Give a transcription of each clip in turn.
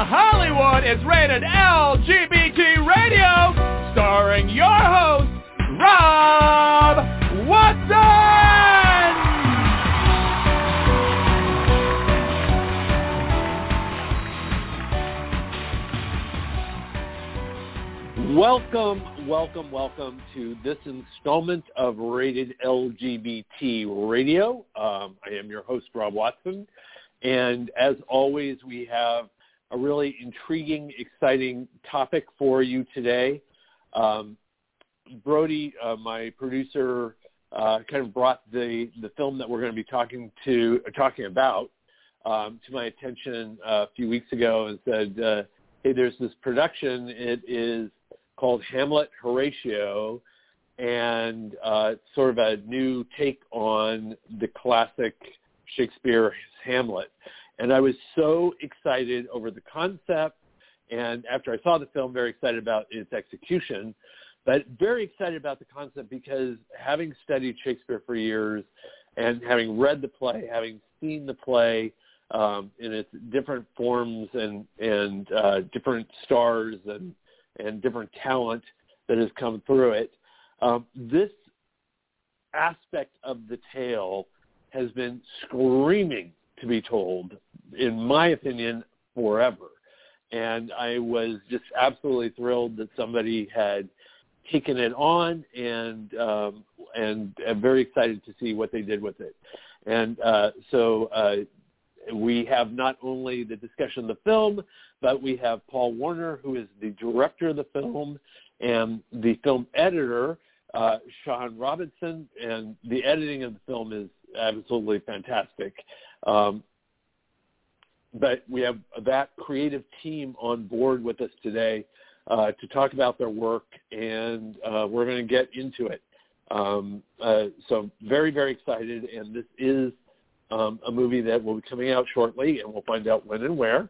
Hollywood is rated LGBT Radio, starring your host, Rob Watson! Welcome, welcome, welcome to this installment of Rated LGBT Radio. Um, I am your host, Rob Watson. And as always, we have a really intriguing, exciting topic for you today. Um, Brody, uh, my producer, uh, kind of brought the, the film that we're going to be talking to uh, talking about um, to my attention uh, a few weeks ago and said, uh, "Hey, there's this production. It is called Hamlet Horatio, and uh, it's sort of a new take on the classic Shakespeare Hamlet. And I was so excited over the concept, and after I saw the film, very excited about its execution, but very excited about the concept because having studied Shakespeare for years and having read the play, having seen the play um, in its different forms and and uh, different stars and and different talent that has come through it. Um, this aspect of the tale has been screaming to be told, in my opinion, forever. And I was just absolutely thrilled that somebody had taken it on and um, and I'm very excited to see what they did with it. And uh, so uh, we have not only the discussion of the film, but we have Paul Warner, who is the director of the film, and the film editor, uh, Sean Robinson, and the editing of the film is absolutely fantastic. Um, but we have that creative team on board with us today uh, to talk about their work, and uh, we're going to get into it. Um, uh, so very, very excited, and this is um, a movie that will be coming out shortly, and we'll find out when and where.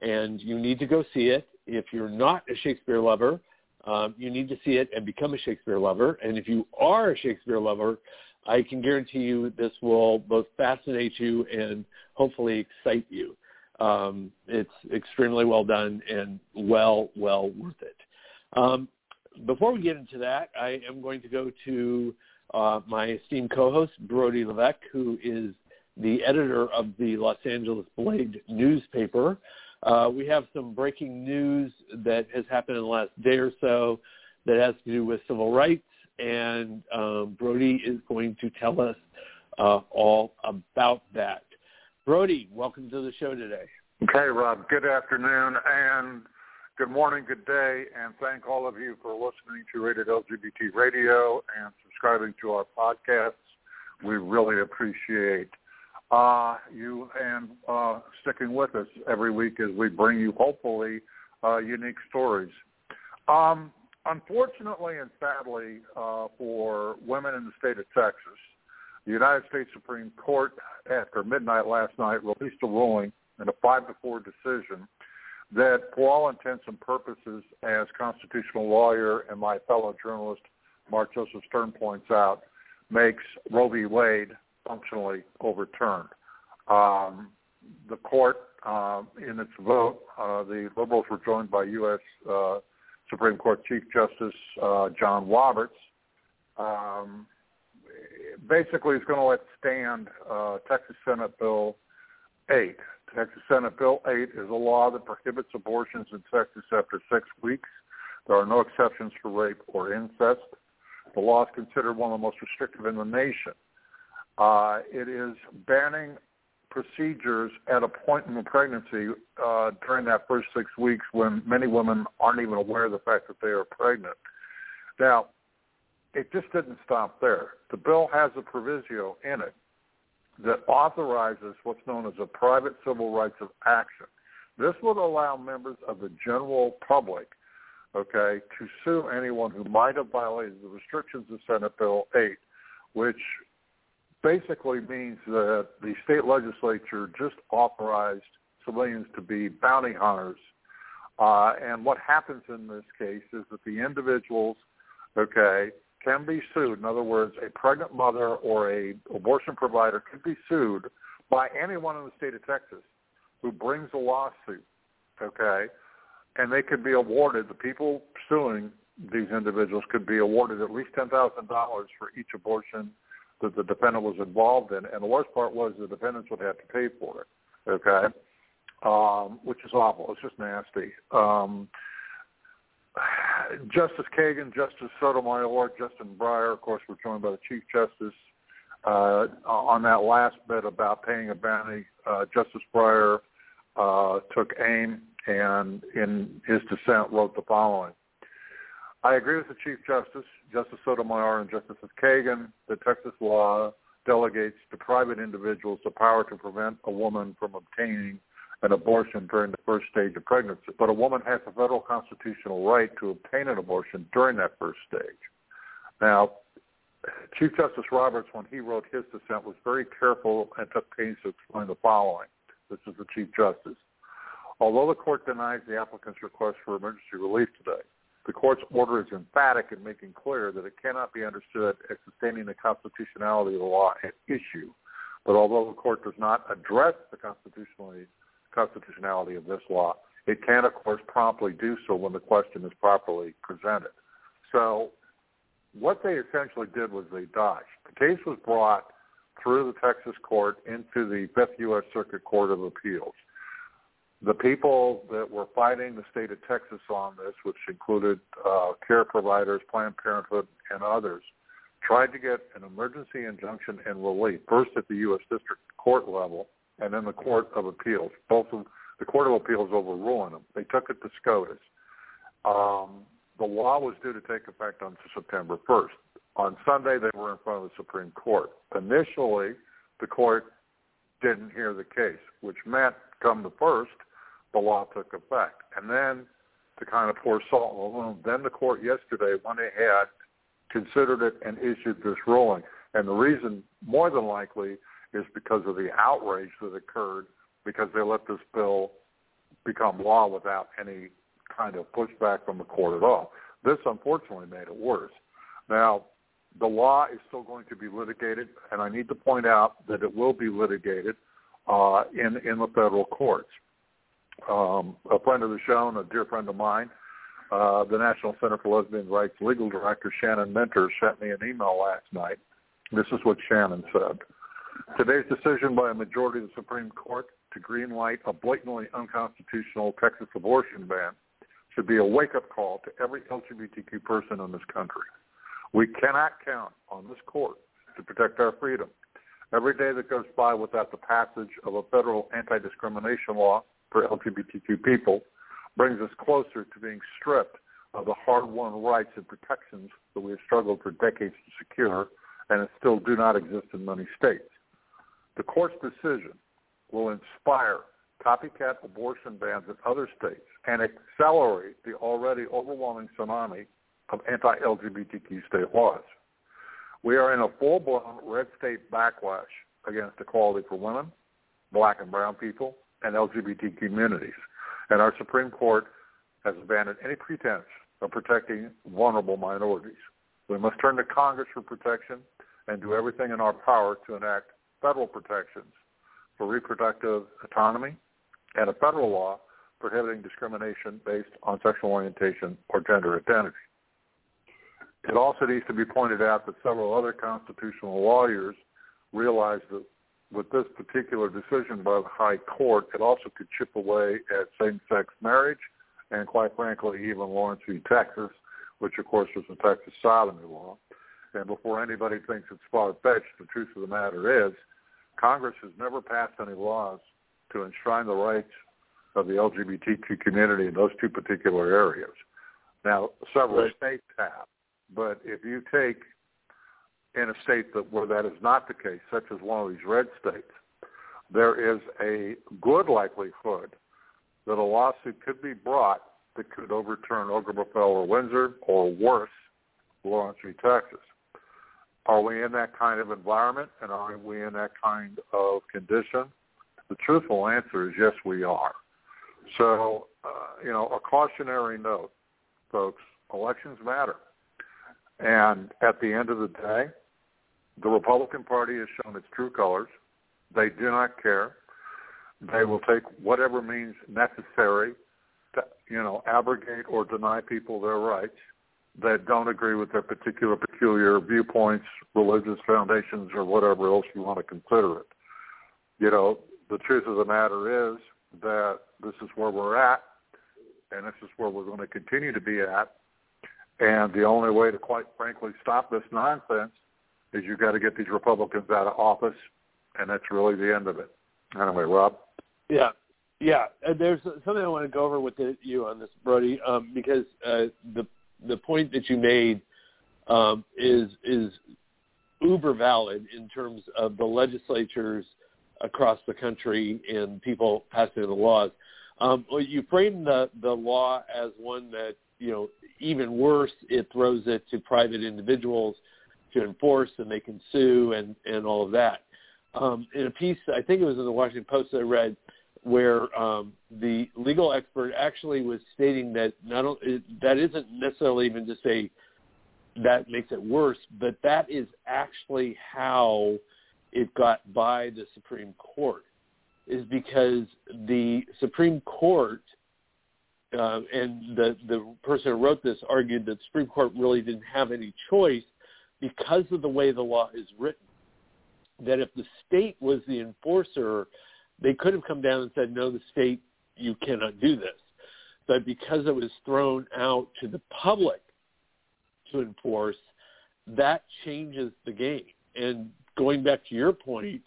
And you need to go see it. If you're not a Shakespeare lover, um, you need to see it and become a Shakespeare lover. And if you are a Shakespeare lover, I can guarantee you this will both fascinate you and hopefully excite you. Um, it's extremely well done and well, well worth it. Um, before we get into that, I am going to go to uh, my esteemed co-host, Brody Levesque, who is the editor of the Los Angeles Blade newspaper. Uh, we have some breaking news that has happened in the last day or so that has to do with civil rights, and um, Brody is going to tell us uh, all about that. Brody, welcome to the show today. Okay, Rob. Good afternoon and good morning, good day, and thank all of you for listening to Rated LGBT Radio and subscribing to our podcasts. We really appreciate uh, you and uh, sticking with us every week as we bring you hopefully uh, unique stories. Um, unfortunately and sadly uh, for women in the state of Texas, the United States Supreme Court, after midnight last night, released a ruling in a five to four decision that, for all intents and purposes, as constitutional lawyer and my fellow journalist Mark Joseph Stern points out, makes Roe v. Wade functionally overturned. Um, the court, uh, in its vote, uh, the liberals were joined by U.S. Uh, Supreme Court Chief Justice uh, John Roberts. Um, basically, is going to let stand uh, Texas Senate Bill 8. Texas Senate Bill 8 is a law that prohibits abortions in Texas after six weeks. There are no exceptions for rape or incest. The law is considered one of the most restrictive in the nation. Uh, it is banning procedures at a point in the pregnancy uh, during that first six weeks when many women aren't even aware of the fact that they are pregnant. Now, it just didn't stop there. The bill has a proviso in it that authorizes what's known as a private civil rights of action. This would allow members of the general public, okay, to sue anyone who might have violated the restrictions of Senate Bill 8, which basically means that the state legislature just authorized civilians to be bounty hunters. Uh, and what happens in this case is that the individuals, okay, can be sued. In other words, a pregnant mother or a abortion provider can be sued by anyone in the state of Texas who brings a lawsuit okay? And they could be awarded, the people suing these individuals could be awarded at least $10,000 for each abortion that the defendant was involved in. And the worst part was the defendants would have to pay for it, okay? Um, which is awful. It's just nasty. Um, Justice Kagan, Justice Sotomayor, Justice Breyer, of course, were joined by the Chief Justice uh, on that last bit about paying a bounty. Uh, Justice Breyer uh, took aim and in his dissent wrote the following. I agree with the Chief Justice, Justice Sotomayor, and Justice Kagan that Texas law delegates to private individuals the power to prevent a woman from obtaining an abortion during the first stage of pregnancy. But a woman has a federal constitutional right to obtain an abortion during that first stage. Now, Chief Justice Roberts, when he wrote his dissent, was very careful and took pains to explain the following. This is the Chief Justice. Although the court denies the applicant's request for emergency relief today, the court's order is emphatic in making clear that it cannot be understood as sustaining the constitutionality of the law at issue. But although the court does not address the constitutionality of this law, it can, of course, promptly do so when the question is properly presented. So what they essentially did was they dodged. The case was brought through the Texas court into the Fifth U.S. Circuit Court of Appeals. The people that were fighting the state of Texas on this, which included uh, care providers, Planned Parenthood, and others, tried to get an emergency injunction and relief, first at the U.S. District Court level and then the Court of Appeals. Both of the Court of Appeals overruling them. They took it to SCOTUS. Um, the law was due to take effect on September 1st. On Sunday, they were in front of the Supreme Court. Initially, the court didn't hear the case, which meant come the first, the law took effect. And then to kind of pour salt in the wound, then the court yesterday went ahead, considered it, and issued this ruling. And the reason, more than likely, is because of the outrage that occurred because they let this bill become law without any kind of pushback from the court at all. This unfortunately made it worse. Now, the law is still going to be litigated, and I need to point out that it will be litigated uh, in in the federal courts. Um, a friend of the show and a dear friend of mine, uh, the National Center for Lesbian Rights legal director Shannon Minter, sent me an email last night. This is what Shannon said. Today's decision by a majority of the Supreme Court to greenlight a blatantly unconstitutional Texas abortion ban should be a wake-up call to every LGBTQ person in this country. We cannot count on this court to protect our freedom. Every day that goes by without the passage of a federal anti-discrimination law for LGBTQ people brings us closer to being stripped of the hard-won rights and protections that we have struggled for decades to secure and still do not exist in many states. The court's decision will inspire copycat abortion bans in other states and accelerate the already overwhelming tsunami of anti-LGBTQ state laws. We are in a full-blown red state backlash against equality for women, black and brown people, and LGBT communities. And our Supreme Court has abandoned any pretense of protecting vulnerable minorities. We must turn to Congress for protection and do everything in our power to enact federal protections for reproductive autonomy and a federal law prohibiting discrimination based on sexual orientation or gender identity. It also needs to be pointed out that several other constitutional lawyers realize that with this particular decision by the High Court, it also could chip away at same-sex marriage and, quite frankly, even Lawrence v. Texas, which, of course, was the Texas sodomy law. And before anybody thinks it's far-fetched, the truth of the matter is Congress has never passed any laws to enshrine the rights of the LGBTQ community in those two particular areas. Now, several right. states have, but if you take in a state that where that is not the case, such as one of these red states, there is a good likelihood that a lawsuit could be brought that could overturn Obergefell or Windsor, or worse, Lawrence v. Texas. Are we in that kind of environment and are we in that kind of condition? The truthful answer is yes, we are. So, uh, you know, a cautionary note, folks, elections matter. And at the end of the day, the Republican Party has shown its true colors. They do not care. They will take whatever means necessary to, you know, abrogate or deny people their rights that don't agree with their particular peculiar viewpoints, religious foundations, or whatever else you want to consider it. You know, the truth of the matter is that this is where we're at, and this is where we're going to continue to be at. And the only way to, quite frankly, stop this nonsense is you've got to get these Republicans out of office, and that's really the end of it. Anyway, Rob. Yeah, yeah. Uh, there's something I want to go over with the, you on this, Brody, um, because uh, the the point that you made um, is is uber valid in terms of the legislatures across the country and people passing the laws. Um, you frame the the law as one that you know even worse, it throws it to private individuals to enforce, and they can sue and and all of that. Um, in a piece, I think it was in the Washington Post I read, where um, the legal expert actually was stating that not only, that isn't necessarily even to say that makes it worse, but that is actually how it got by the Supreme Court, is because the Supreme Court uh, and the the person who wrote this argued that the Supreme Court really didn't have any choice because of the way the law is written. That if the state was the enforcer they could have come down and said, no, the state, you cannot do this. But because it was thrown out to the public to enforce, that changes the game. And going back to your point,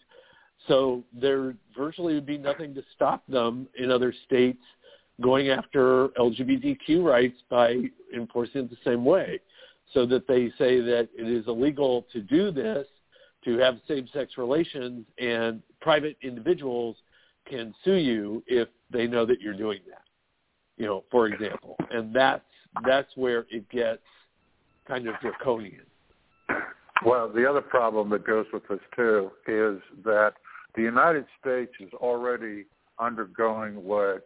so there virtually would be nothing to stop them in other states going after LGBTQ rights by enforcing it the same way. So that they say that it is illegal to do this to have same-sex relations, and private individuals can sue you if they know that you're doing that. You know, for example, and that's that's where it gets kind of draconian. Well, the other problem that goes with this too is that the United States is already undergoing what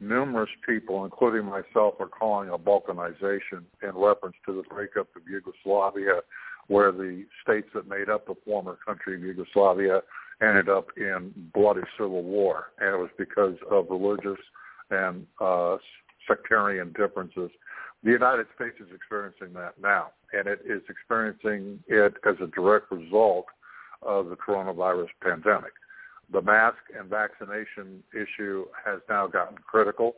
numerous people, including myself, are calling a balkanization in reference to the breakup of Yugoslavia where the states that made up the former country of Yugoslavia ended up in bloody civil war, and it was because of religious and uh, sectarian differences. The United States is experiencing that now, and it is experiencing it as a direct result of the coronavirus pandemic. The mask and vaccination issue has now gotten critical.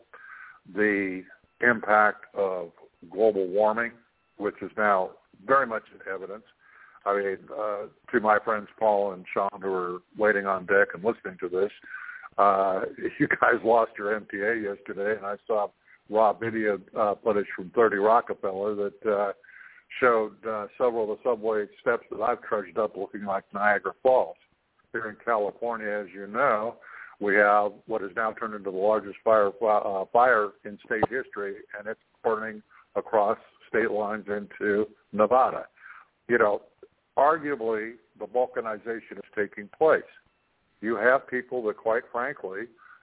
The impact of global warming, which is now very much in evidence. I mean, uh, to my friends Paul and Sean who are waiting on deck and listening to this, uh, you guys lost your MTA yesterday, and I saw raw video uh, footage from 30 Rockefeller that uh, showed uh, several of the subway steps that I've trudged up looking like Niagara Falls. Here in California, as you know, we have what has now turned into the largest fire uh, fire in state history, and it's burning across state lines into Nevada. You know, arguably the balkanization is taking place. You have people that, quite frankly,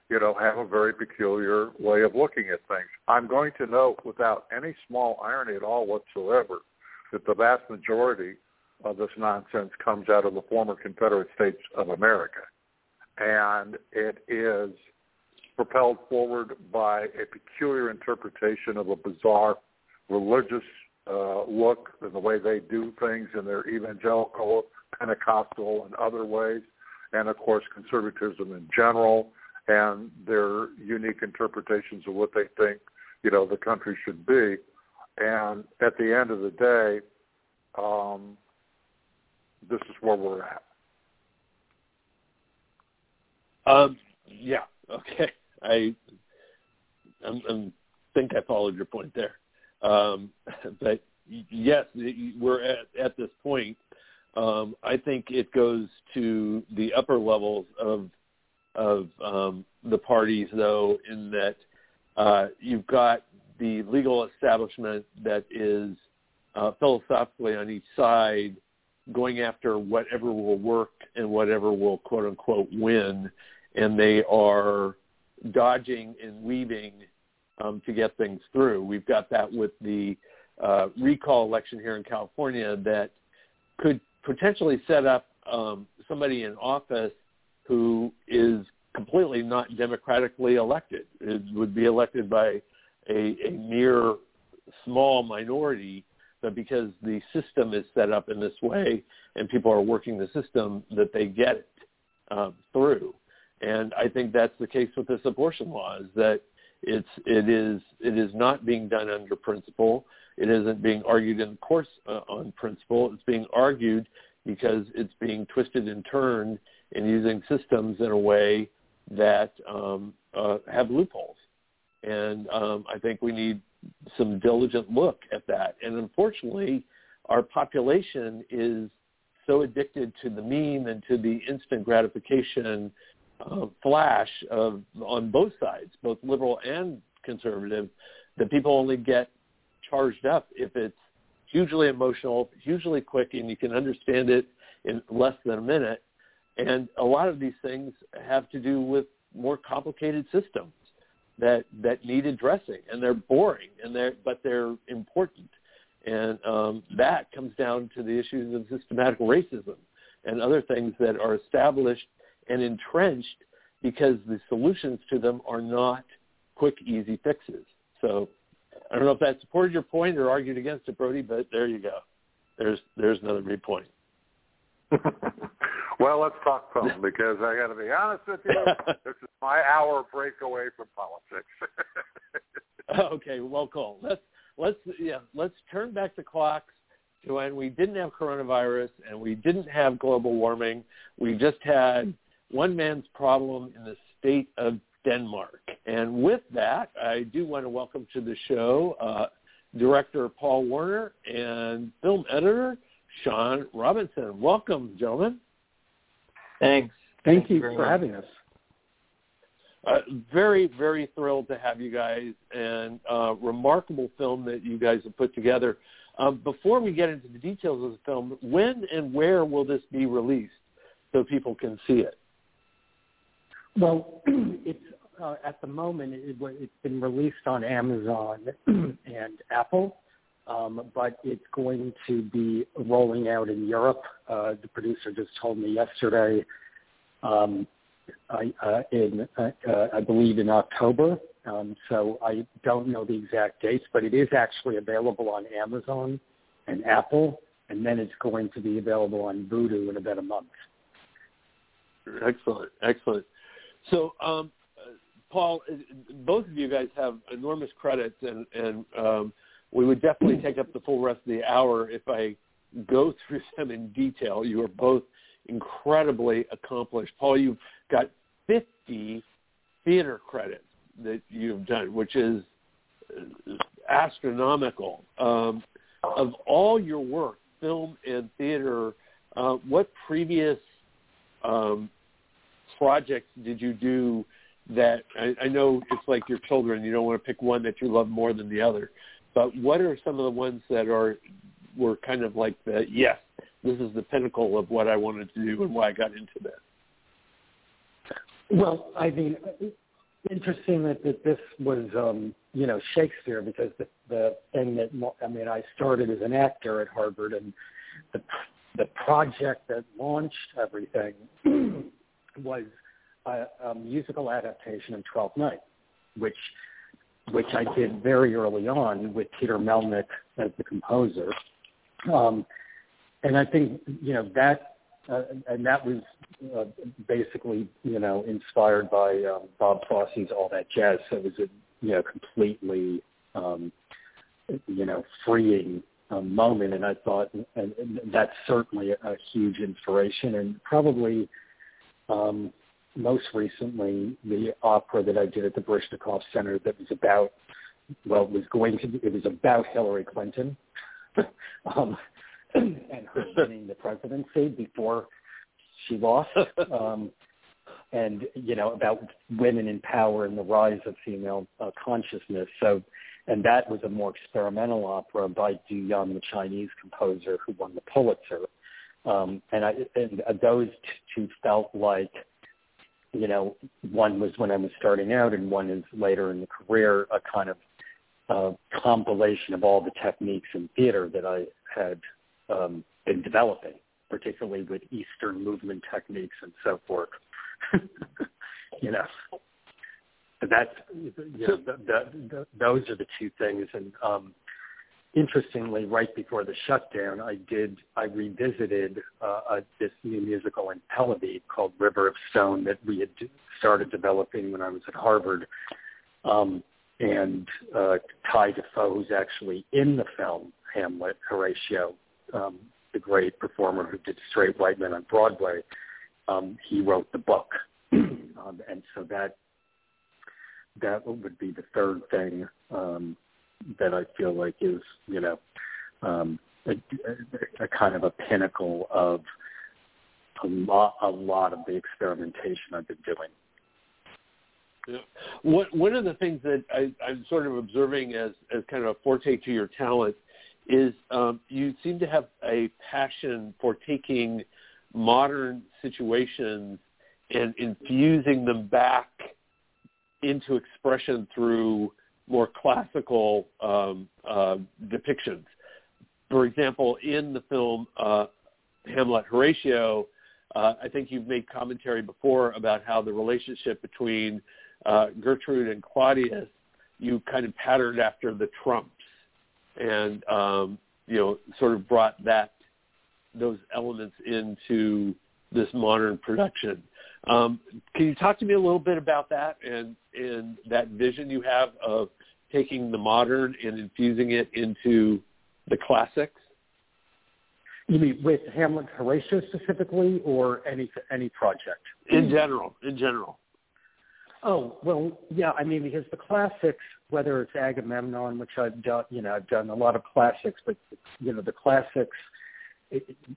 you know, have a very peculiar way of looking at things. I'm going to note, without any small irony at all whatsoever, that the vast majority of this nonsense comes out of the former Confederate States of America. And it is propelled forward by a peculiar interpretation of a bizarre religious uh, look and the way they do things in their evangelical, Pentecostal, and other ways, and of course conservatism in general, and their unique interpretations of what they think you know the country should be. And at the end of the day, um, this is where we're at. Um, yeah. Okay. I I'm, I'm think I followed your point there. Um, but yes, we're at, at this point. Um, I think it goes to the upper levels of of um, the parties, though, in that uh, you've got the legal establishment that is uh, philosophically on each side going after whatever will work and whatever will quote unquote win, and they are dodging and weaving um, to get things through. We've got that with the uh, recall election here in California that could potentially set up um, somebody in office who is completely not democratically elected. It would be elected by a, a mere small minority, but because the system is set up in this way and people are working the system, that they get um, through. And I think that's the case with this abortion law is that it's it is it is not being done under principle. It isn't being argued in course uh, on principle. It's being argued because it's being twisted and turned and using systems in a way that um, uh, have loopholes. And um, I think we need some diligent look at that. And unfortunately, our population is so addicted to the meme and to the instant gratification uh, flash of on both sides, both liberal and conservative, that people only get charged up if it's hugely emotional, hugely quick, and you can understand it in less than a minute. And a lot of these things have to do with more complicated systems that that need addressing, and they're boring, and they're but they're important. And um, that comes down to the issues of systematic racism and other things that are established and entrenched because the solutions to them are not quick, easy fixes. So I don't know if that supported your point or argued against it, Brody, but there you go. There's there's another great point. well, let's talk film because I got to be honest with you. this is my hour break away from politics. okay, well, cool. Let's let's yeah let's turn back the clocks to when we didn't have coronavirus and we didn't have global warming. We just had one man's problem in the state of Denmark. And with that, I do want to welcome to the show uh, director Paul Warner and film editor Sean Robinson. Welcome, gentlemen. Thanks. Thank, Thank you, you for much. having us. Uh, very, very thrilled to have you guys and uh, remarkable film that you guys have put together. Um, before we get into the details of the film, when and where will this be released so people can see it? Well, it's uh, at the moment it, it's been released on Amazon and Apple, um, but it's going to be rolling out in Europe. Uh, the producer just told me yesterday, um, I, uh, in uh, uh, I believe in October. Um, so I don't know the exact dates, but it is actually available on Amazon and Apple, and then it's going to be available on Vudu in about a month. Excellent, excellent. So, um, Paul, both of you guys have enormous credits, and, and um, we would definitely take up the full rest of the hour if I go through them in detail. You are both incredibly accomplished. Paul, you've got 50 theater credits that you've done, which is astronomical. Um, of all your work, film and theater, uh, what previous um, projects did you do that I, I know it's like your children, you don't want to pick one that you love more than the other, but what are some of the ones that are were kind of like the yes, this is the pinnacle of what I wanted to do and why I got into this? Well, I mean, interesting that, that this was, um, you know, Shakespeare because the the thing that I mean, I started as an actor at Harvard, and the the project that launched everything was a, a musical adaptation of Twelfth Night, which which I did very early on with Peter Melnick as the composer. Um, and I think you know that, uh, and that was uh, basically you know inspired by um, Bob Fosse's All That Jazz. So it was a you know completely um, you know freeing um, moment, and I thought and, and that's certainly a, a huge inspiration, and probably um, most recently the opera that I did at the Baryshnikov Center that was about well, it was going to be, it was about Hillary Clinton um, and her winning the presidency before she lost, um, and you know about women in power and the rise of female uh, consciousness. So, and that was a more experimental opera by Du Yun, the Chinese composer who won the Pulitzer. Um, and I and those two felt like you know, one was when I was starting out and one is later in the career, a kind of uh, compilation of all the techniques in theater that I had um, been developing, particularly with Eastern movement techniques and so forth. you know. that's you know, the, the, the, those are the two things. And um, interestingly, right before the shutdown, I did I revisited uh, a, this new musical in Tel Aviv called River of Stone that we had started developing when I was at Harvard. Um, and uh, Ty Defoe, who's actually in the film Hamlet, Horatio, um, the great performer who did Straight White Men on Broadway, um, he wrote the book, um, and so that that would be the third thing um, that I feel like is you know um, a, a kind of a pinnacle of a lot a lot of the experimentation I've been doing. Yeah. One of the things that I, I'm sort of observing as as kind of a forte to your talent is um, you seem to have a passion for taking modern situations and infusing them back into expression through more classical um, uh, depictions. For example, in the film uh, Hamlet Horatio, uh, I think you've made commentary before about how the relationship between uh, Gertrude and Claudius, you kind of patterned after the Trumps, and um, you know, sort of brought that those elements into this modern production. Um, can you talk to me a little bit about that and and that vision you have of taking the modern and infusing it into the classics? You mean with Hamlet Horatio specifically, or any any project? In general, in general. Oh well, yeah. I mean, because the classics, whether it's Agamemnon, which I've done, you know, I've done a lot of classics, but you know, the classics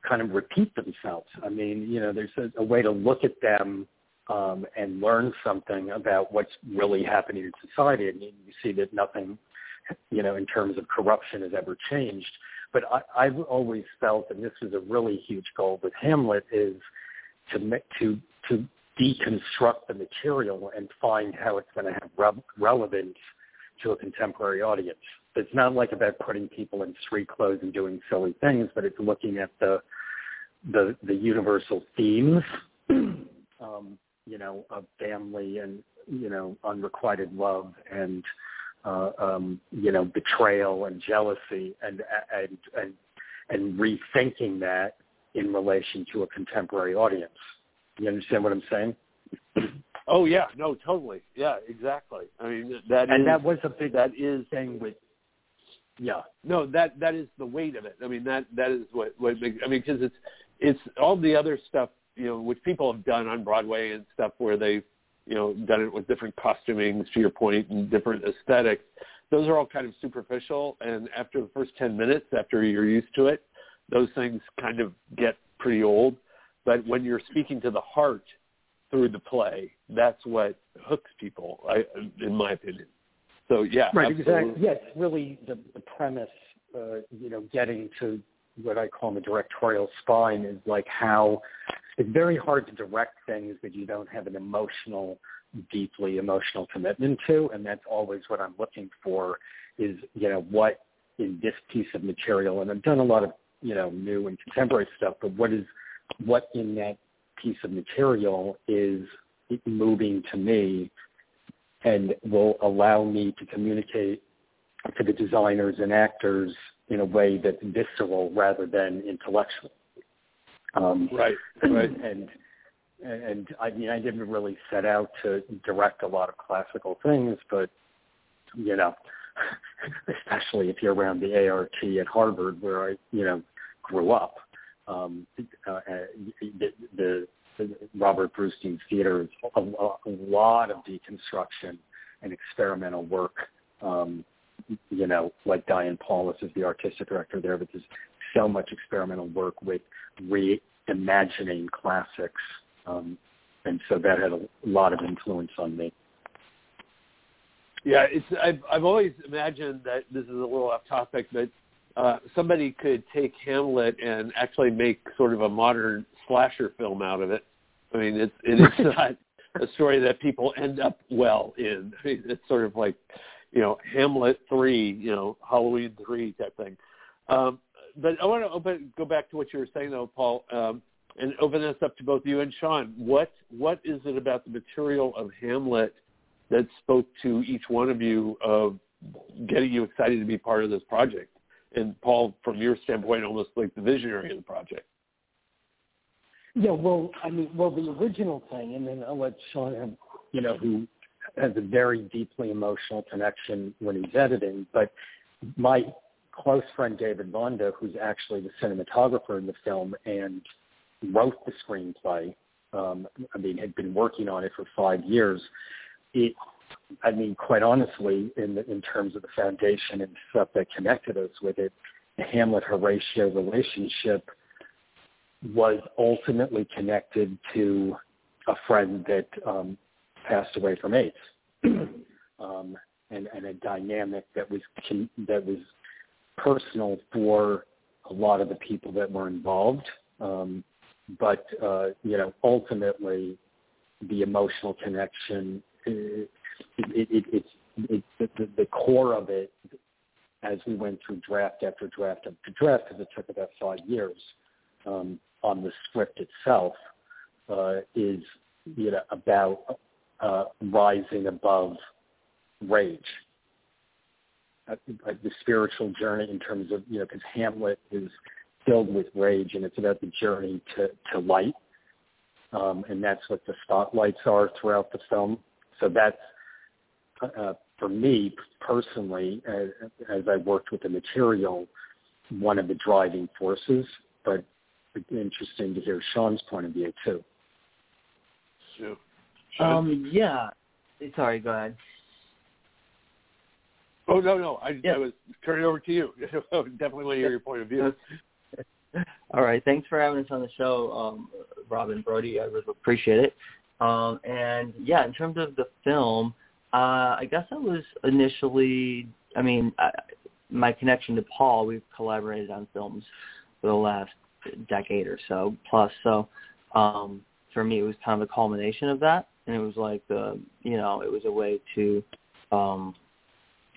kind of repeat themselves. I mean, you know, there's a, a way to look at them um, and learn something about what's really happening in society, and you, you see that nothing, you know, in terms of corruption has ever changed. But I, I've always felt, and this was a really huge goal with Hamlet, is to to to deconstruct the material and find how it's going to have re- relevance to a contemporary audience. It's not like about putting people in street clothes and doing silly things, but it's looking at the the, the universal themes, um, you know, of family and you know unrequited love and uh, um, you know betrayal and jealousy and and and and rethinking that in relation to a contemporary audience. You understand what I'm saying? Oh yeah, no, totally. Yeah, exactly. I mean that and is, that was a big that is thing with yeah. No, that that is the weight of it. I mean that that is what what makes, I mean because it's it's all the other stuff you know which people have done on Broadway and stuff where they've you know done it with different costumings to your point and different aesthetics. Those are all kind of superficial, and after the first ten minutes, after you're used to it, those things kind of get pretty old. But when you're speaking to the heart through the play, that's what hooks people, I, in my opinion. So yeah, right, absolutely. exactly. Yes, really the, the premise, uh, you know, getting to what I call the directorial spine is like how it's very hard to direct things that you don't have an emotional, deeply emotional commitment to, and that's always what I'm looking for. Is you know what in this piece of material, and I've done a lot of you know new and contemporary stuff, but what is what in that piece of material is moving to me and will allow me to communicate to the designers and actors in a way that's visceral rather than intellectual. Um, right, right. And and I mean, I didn't really set out to direct a lot of classical things, but you know, especially if you're around the ART at Harvard, where I you know grew up, um, uh, uh the, the, the Robert Brustein Theater is a, a lot of deconstruction and experimental work. Um, you know, like Diane Paulus is the artistic director there, but there's so much experimental work with reimagining classics, um, and so that had a lot of influence on me. Yeah, it's I've I've always imagined that this is a little off topic, but uh, somebody could take Hamlet and actually make sort of a modern slasher film out of it. I mean, it's it is not a story that people end up well in. I mean, it's sort of like, you know, Hamlet three, you know, Halloween three type thing. Um, but I want to open, go back to what you were saying though, Paul, um, and open this up to both you and Sean. What what is it about the material of Hamlet that spoke to each one of you of getting you excited to be part of this project? And Paul, from your standpoint, almost like the visionary of the project. Yeah, well, I mean, well, the original thing, and then I'll let Sean, you know, who has a very deeply emotional connection when he's editing, but my close friend David Vonda, who's actually the cinematographer in the film and wrote the screenplay, um, I mean, had been working on it for five years. It, I mean, quite honestly, in the, in terms of the foundation and stuff that connected us with it, the Hamlet Horatio relationship was ultimately connected to a friend that um, passed away from AIDS, um, and, and a dynamic that was con- that was personal for a lot of the people that were involved. Um, but uh, you know, ultimately, the emotional connection, it, it, it, it's it, the, the core of it. As we went through draft after draft after draft, because it took about five years um, on the script itself, uh, is you know about uh, rising above rage. Uh, the spiritual journey in terms of you know because Hamlet is filled with rage, and it's about the journey to, to light. Um, and that's what the spotlights are throughout the film. So that's, uh, for me personally, as, as I worked with the material, one of the driving forces. But interesting to hear Sean's point of view too. Sure. Um, yeah. Sorry, go ahead. Oh no, no, I, yeah. I was turning over to you. Definitely want to hear your point of view. All right. Thanks for having us on the show, um, Rob and Brody. I really appreciate it. Um, and yeah, in terms of the film, uh, I guess I was initially, I mean, I, my connection to Paul, we've collaborated on films for the last decade or so plus. So um, for me, it was kind of a culmination of that. And it was like, the, you know, it was a way to um,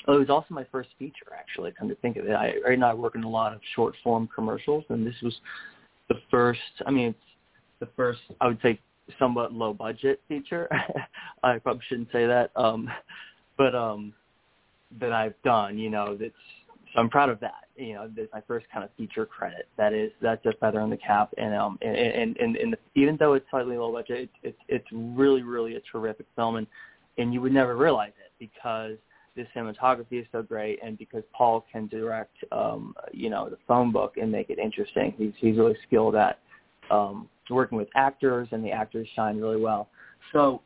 it was also my first feature, actually. Come to think of it, I, right now I work in a lot of short form commercials, and this was the first. I mean, it's the first. I would say somewhat low budget feature. I probably shouldn't say that, um, but um, that I've done. You know, that's so I'm proud of that. You know, that's my first kind of feature credit. That is that's a feather in the cap, and um, and and and, and even though it's slightly low budget, it's it's really really a terrific film, and and you would never realize it because the cinematography is so great, and because Paul can direct, um, you know, the phone book and make it interesting. He's he's really skilled at um, working with actors, and the actors shine really well. So,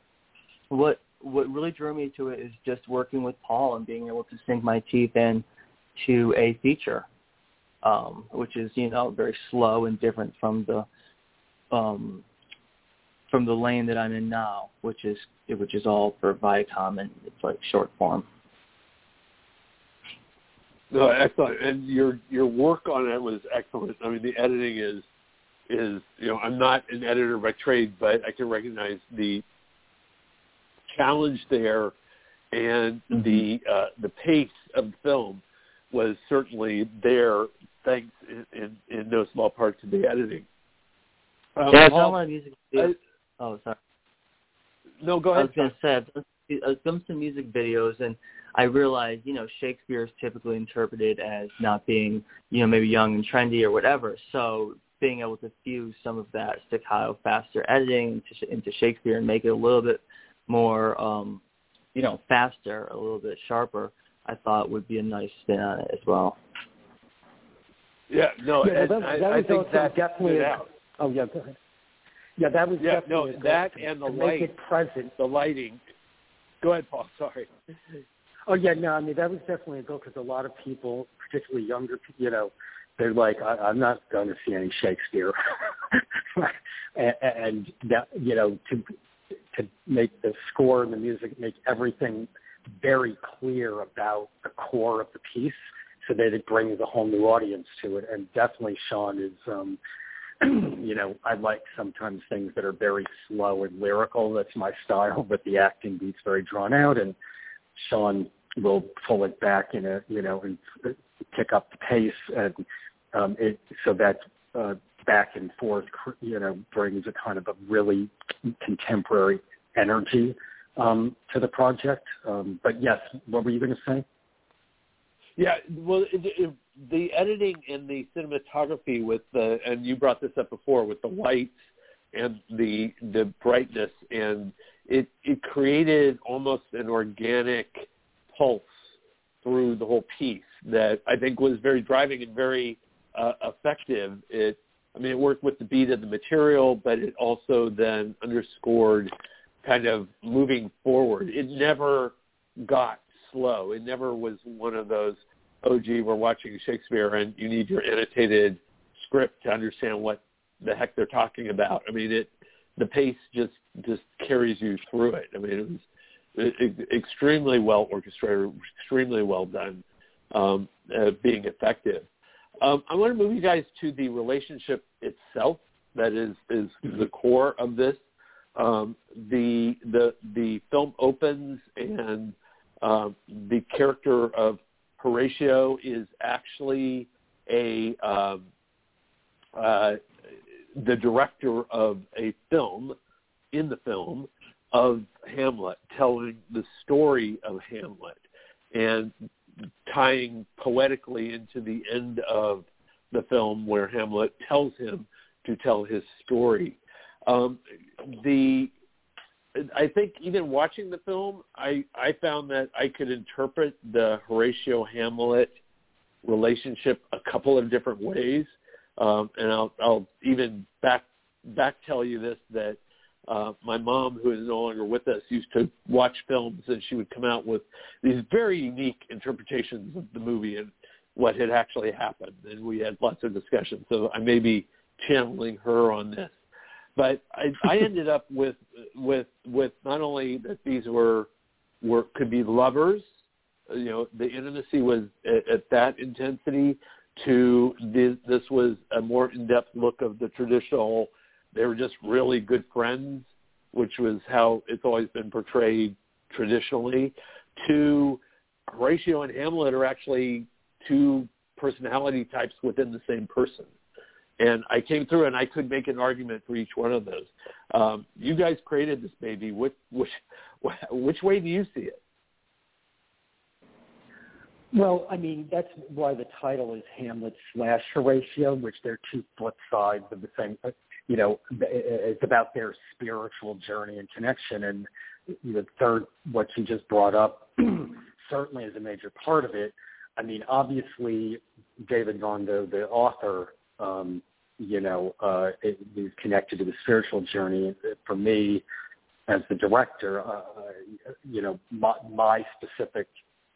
what what really drew me to it is just working with Paul and being able to sink my teeth in to a feature, um, which is you know very slow and different from the um, from the lane that I'm in now, which is which is all for Viacom and it's like short form. No, excellent. And your your work on it was excellent. I mean, the editing is is you know I'm not an editor by trade, but I can recognize the challenge there, and mm-hmm. the uh, the pace of the film was certainly there, thanks in, in, in no small part to the editing. Um, yeah, I've done a lot of music videos. I, oh, sorry. No, go ahead. I was going to say I've done some music videos, and I realized, you know, Shakespeare is typically interpreted as not being, you know, maybe young and trendy or whatever. So being able to fuse some of that staccato, faster editing into, into Shakespeare and make it a little bit more, um, you know, faster, a little bit sharper, I thought would be a nice spin on it as well. Yeah, no, yeah, well, that, that I, was I think that definitely. A, oh yeah, go ahead. Yeah, that was yeah, definitely no, that and the to light, make it present. The lighting. Go ahead, Paul. Sorry. Oh yeah, no, I mean that was definitely a goal because a lot of people, particularly younger, you know, they're like, I, I'm not going to see any Shakespeare, and, and that you know to to make the score and the music make everything very clear about the core of the piece, so that it brings a whole new audience to it. And definitely, Sean is. um you know, I like sometimes things that are very slow and lyrical. That's my style, but the acting beats very drawn out. And Sean will pull it back in a you know and pick up the pace and um, it so that uh, back and forth you know brings a kind of a really contemporary energy um, to the project. Um, but yes, what were you going to say? Yeah, well, it, it, the editing and the cinematography with the, and you brought this up before with the lights and the the brightness, and it it created almost an organic pulse through the whole piece that I think was very driving and very uh, effective. It, I mean, it worked with the beat of the material, but it also then underscored kind of moving forward. It never got slow. It never was one of those, oh, gee, we're watching Shakespeare and you need your annotated script to understand what the heck they're talking about. I mean, it the pace just just carries you through it. I mean, it was extremely well orchestrated, extremely well done, um, uh, being effective. Um, I want to move you guys to the relationship itself. That is is the core of this. Um, the the the film opens and uh, the character of Horatio is actually a um, uh, the director of a film in the film of Hamlet, telling the story of Hamlet and tying poetically into the end of the film where Hamlet tells him to tell his story. Um, the I think even watching the film, I I found that I could interpret the Horatio Hamlet relationship a couple of different ways, um, and I'll I'll even back back tell you this that uh, my mom, who is no longer with us, used to watch films, and she would come out with these very unique interpretations of the movie and what had actually happened. And we had lots of discussions. So I may be channeling her on this, but I, I ended up with with with not only that these were were could be lovers, you know, the intimacy was at, at that intensity. To this, this was a more in-depth look of the traditional they were just really good friends, which was how it's always been portrayed traditionally. To Horatio and Hamlet are actually two personality types within the same person. And I came through and I could make an argument for each one of those. Um, you guys created this baby. Which, which, which way do you see it? Well, I mean, that's why the title is Hamlet slash Horatio, which they're two flip sides of the same you know, it's about their spiritual journey and connection. And the third, what you just brought up, certainly is a major part of it. I mean, obviously, David Gondo, the author, um, you know, uh, is connected to the spiritual journey. For me, as the director, uh, you know, my, my specific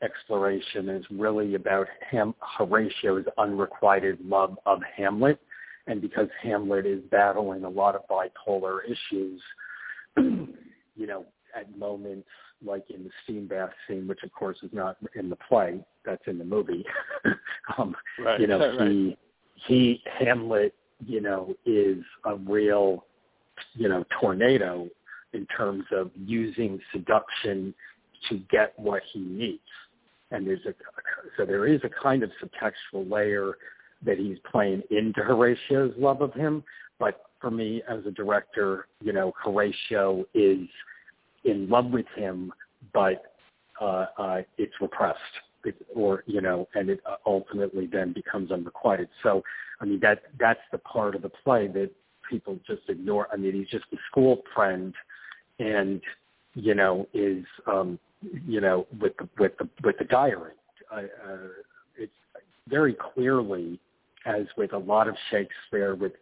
exploration is really about Ham- Horatio's unrequited love of Hamlet and because Hamlet is battling a lot of bipolar issues, you know, at moments like in the steam bath scene, which of course is not in the play, that's in the movie. um, right, you know, right. he he Hamlet, you know, is a real, you know, tornado in terms of using seduction to get what he needs. And there's a so there is a kind of subtextual layer that he's playing into Horatio's love of him. But for me, as a director, you know, Horatio is in love with him, but uh, uh, it's repressed, it, or you know, and it ultimately then becomes unrequited. So, I mean, that that's the part of the play that people just ignore. I mean, he's just a school friend, and you know, is um, you know, with the with the with the diary. Uh, uh, it's very clearly as with a lot of Shakespeare, with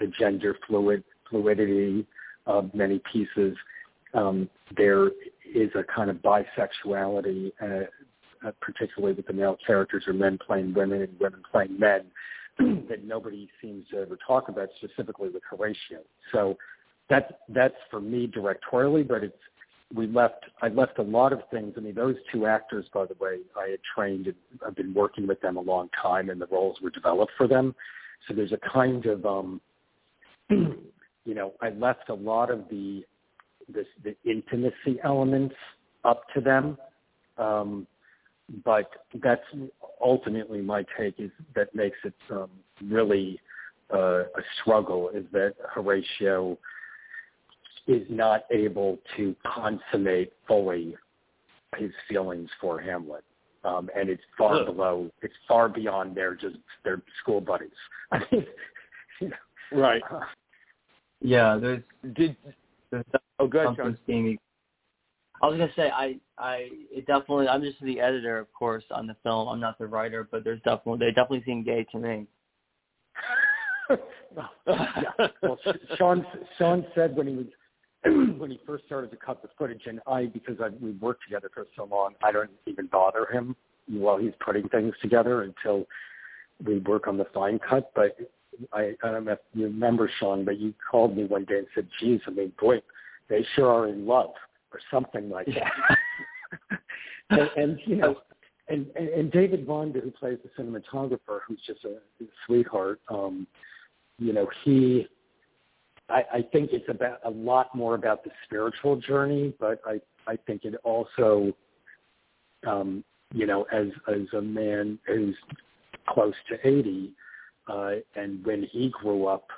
the gender fluid fluidity of many pieces, um, there is a kind of bisexuality, uh, uh, particularly with the male characters or men playing women and women playing men, that nobody seems to ever talk about specifically with Horatio. So that's that's for me directorially, but it's we left I left a lot of things. I mean, those two actors, by the way, I had trained and I've been working with them a long time, and the roles were developed for them. So there's a kind of, um, you know, I left a lot of the this the intimacy elements up to them, um, but that's ultimately my take is that makes it um, really uh, a struggle is that Horatio is not able to consummate fully his feelings for Hamlet. Um, and it's far below, it's far beyond their just their school buddies. I mean, you know, right. Uh, Yeah, there's Did there's oh, go ahead, something Sean. steamy. I was gonna say I I it definitely I'm just the editor of course on the film. I'm not the writer, but there's definitely they definitely seem gay to me. yeah. Well, Sean Sean said when he was when he first started to cut the footage, and I because I, we worked together for so long, I don't even bother him while he's putting things together until we work on the fine cut. But I, I don't know if you remember Sean, but you called me one day and said, "Geez, I mean, boy, they sure are in love," or something like that. and, and you know. And, and, and David Vonda, who plays the cinematographer, who's just a, a sweetheart, um, you know, he, I, I think it's about a lot more about the spiritual journey, but I, I think it also, um, you know, as, as a man who's close to 80, uh, and when he grew up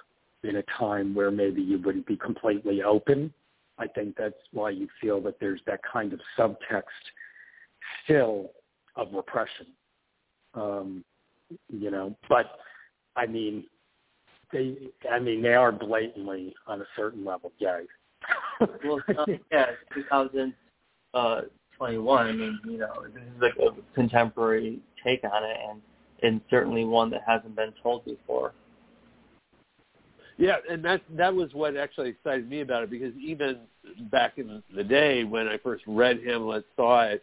in a time where maybe you wouldn't be completely open, I think that's why you feel that there's that kind of subtext still of repression. Um, you know, but I mean, they, I mean, they are blatantly on a certain level gay. Well, uh, yeah, 2021. I mean, you know, this is like a contemporary take on it, and and certainly one that hasn't been told before. Yeah, and that that was what actually excited me about it because even back in the day when I first read Hamlet, saw it,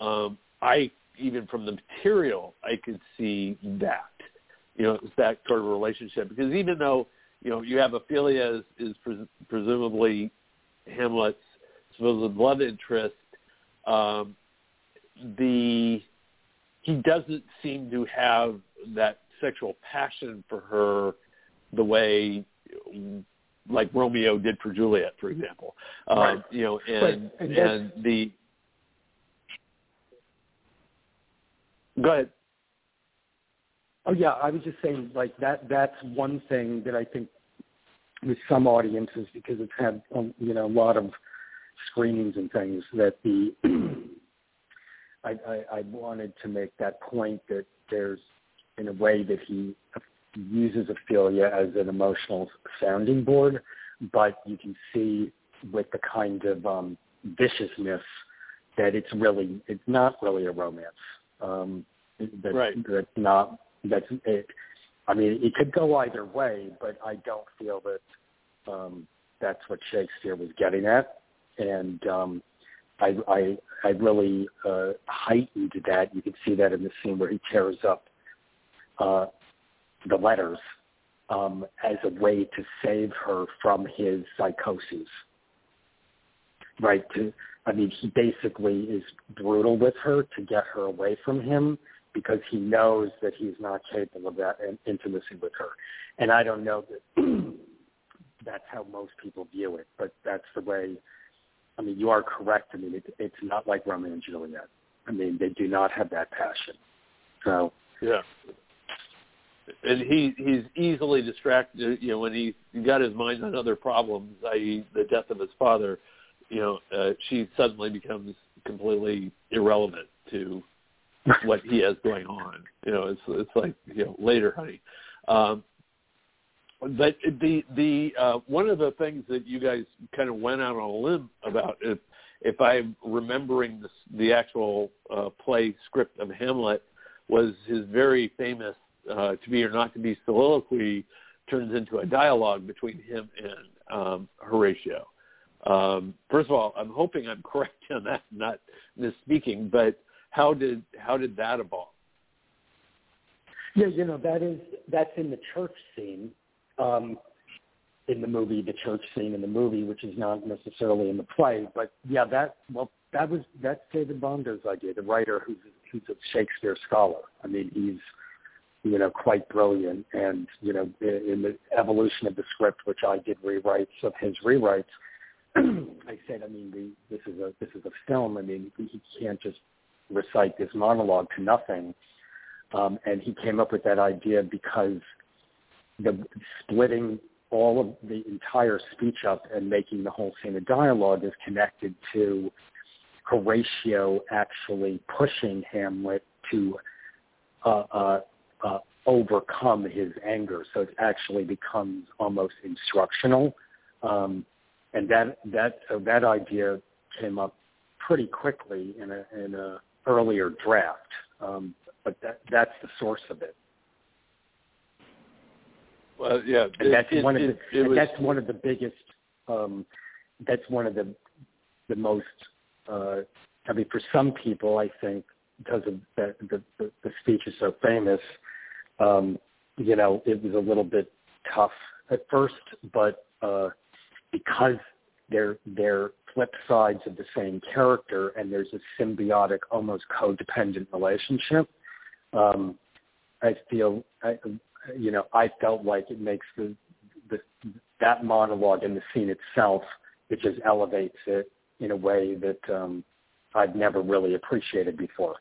um, I even from the material I could see that, you know, that sort of relationship because even though you know you have Ophelia is, is pres- presumably Hamlet's supposed love interest, um, the he doesn't seem to have that sexual passion for her the way like Romeo did for Juliet, for example. Um, Right. You know, and. And and the go ahead. Oh yeah, I was just saying like that. That's one thing that I think with some audiences because it's had um, you know a lot of screenings and things that the I, I, I wanted to make that point that there's in a way that he uses Ophelia as an emotional sounding board, but you can see with the kind of um, viciousness that it's really it's not really a romance. Um, that, Right. That's not that's it. I mean, it could go either way, but I don't feel that um, that's what Shakespeare was getting at, and um, I, I I really uh, heightened that. You can see that in the scene where he tears up uh, the letters um, as a way to save her from his psychoses. Right? To I mean, he basically is brutal with her to get her away from him because he knows that he's not capable of that intimacy with her. And I don't know that that's how most people view it, but that's the way. I mean, you are correct. I mean, it, it's not like Romeo and Juliet. I mean, they do not have that passion. So, Yeah. And he he's easily distracted. You know, when he got his mind on other problems, i.e., the death of his father, you know, uh, she suddenly becomes completely irrelevant to what he has going on. You know, it's it's like you know later, honey. Um, but the the uh, one of the things that you guys kind of went out on a limb about, if if I'm remembering the the actual uh, play script of Hamlet, was his very famous uh, "To Be or Not to Be" soliloquy turns into a dialogue between him and um, Horatio. Um, first of all, I'm hoping I'm correct on that, not misspeaking. But how did how did that evolve? yeah, you know, that is that's in the church scene um, in the movie, the church scene in the movie, which is not necessarily in the play. But yeah, that well, that was that's David Bonder's idea, the writer who's who's a Shakespeare scholar. I mean, he's you know quite brilliant, and you know in, the evolution of the script, which I did rewrites of his rewrites. I said, I mean, we, this is a this is a film. I mean, he can't just recite this monologue to nothing. Um, and he came up with that idea because the splitting all of the entire speech up and making the whole scene a dialogue is connected to Horatio actually pushing Hamlet to uh, uh, uh, overcome his anger. So it actually becomes almost instructional, um, and that that so that idea came up pretty quickly in a in a earlier draft. Um, but that that's the source of it. Well, yeah, and that's it, one it, of the was, that's one of the biggest. Um, that's one of the the most. Uh, I mean, for some people, I think because of the the, the, the speech is so famous, um, you know, it was a little bit tough at first, but uh, because they're they're flip sides of the same character, and there's a symbiotic, almost codependent relationship. Um, I feel, I, you know, I felt like it makes the, the that monologue in the scene itself, it just elevates it in a way that um, I've never really appreciated before.